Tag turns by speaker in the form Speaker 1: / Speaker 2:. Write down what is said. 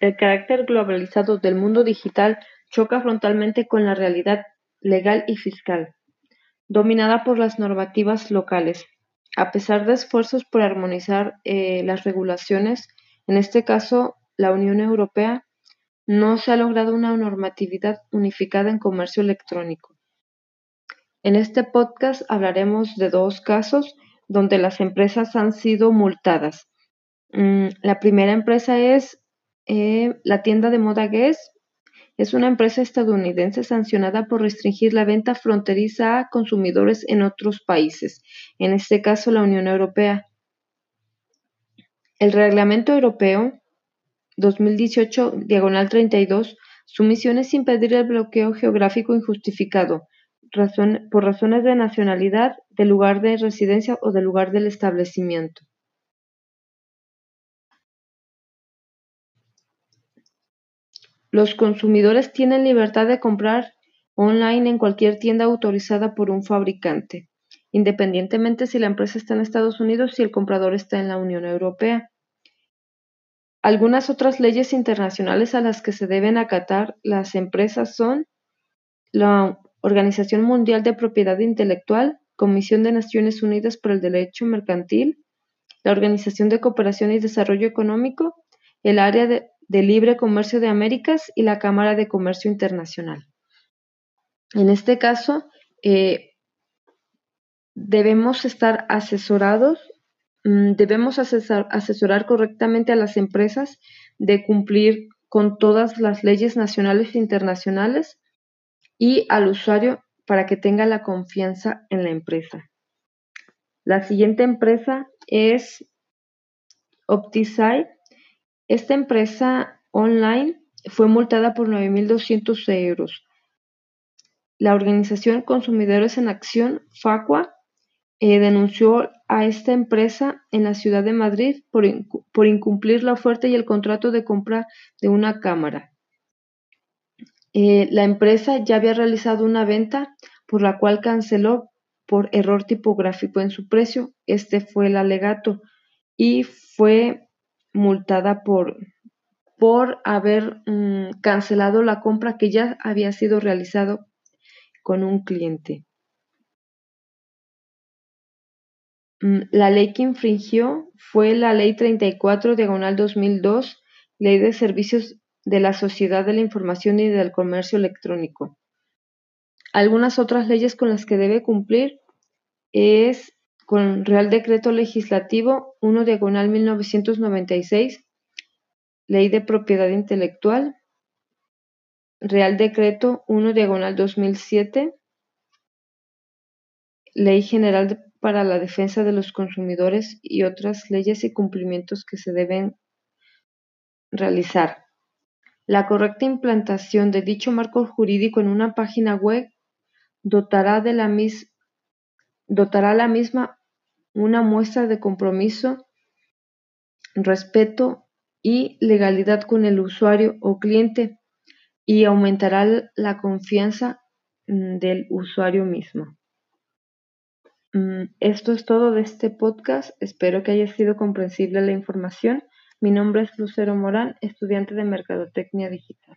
Speaker 1: El carácter globalizado del mundo digital choca frontalmente con la realidad legal y fiscal, dominada por las normativas locales. A pesar de esfuerzos por armonizar eh, las regulaciones, en este caso la Unión Europea, no se ha logrado una normatividad unificada en comercio electrónico. En este podcast hablaremos de dos casos donde las empresas han sido multadas. Mm, la primera empresa es eh, la tienda de moda Guess. Es una empresa estadounidense sancionada por restringir la venta fronteriza a consumidores en otros países, en este caso la Unión Europea. El Reglamento Europeo 2018, diagonal 32, su misión es impedir el bloqueo geográfico injustificado por razones de nacionalidad, de lugar de residencia o del lugar del establecimiento. Los consumidores tienen libertad de comprar online en cualquier tienda autorizada por un fabricante, independientemente si la empresa está en Estados Unidos y el comprador está en la Unión Europea. Algunas otras leyes internacionales a las que se deben acatar las empresas son la Organización Mundial de Propiedad Intelectual, Comisión de Naciones Unidas por el Derecho Mercantil, la Organización de Cooperación y Desarrollo Económico, el Área de, Libre Comercio de Américas y la Cámara de Comercio Internacional. En este caso, eh, debemos estar asesorados Mm, debemos asesorar correctamente a las empresas de cumplir con todas las leyes nacionales e internacionales y al usuario para que tenga la confianza en la empresa. La siguiente empresa es Optisite. Esta empresa online fue multada por 9.200 euros. La organización Consumidores en Acción, FACUA, eh, denunció a esta empresa en la ciudad de Madrid por, incumplir la oferta y el contrato de compra de una cámara. Eh, la empresa ya había realizado una venta por la cual canceló por error tipográfico en su precio. Este fue el alegato y fue multada por, por haber mm, cancelado la compra que ya había sido realizado con un cliente. Mm, la ley que infringió fue la Ley 34, diagonal 2002, Ley de Servicios de la Sociedad de la Información y del Comercio Electrónico. Algunas otras leyes con las que debe cumplir es con Real Decreto Legislativo 1 diagonal 1996, Ley de Propiedad Intelectual, Real Decreto 1 diagonal 2007, Ley General para la defensa de los consumidores y otras leyes y cumplimientos que se deben realizar. La correcta implantación de dicho marco jurídico en una página web dotará, de la, dotará a la misma una muestra de compromiso, respeto y legalidad con el usuario o cliente y aumentará la confianza mm, del usuario mismo. Mm, esto es todo de este podcast. Espero que haya sido comprensible la información. Mi nombre es Lucero Morán, estudiante de Mercadotecnia Digital.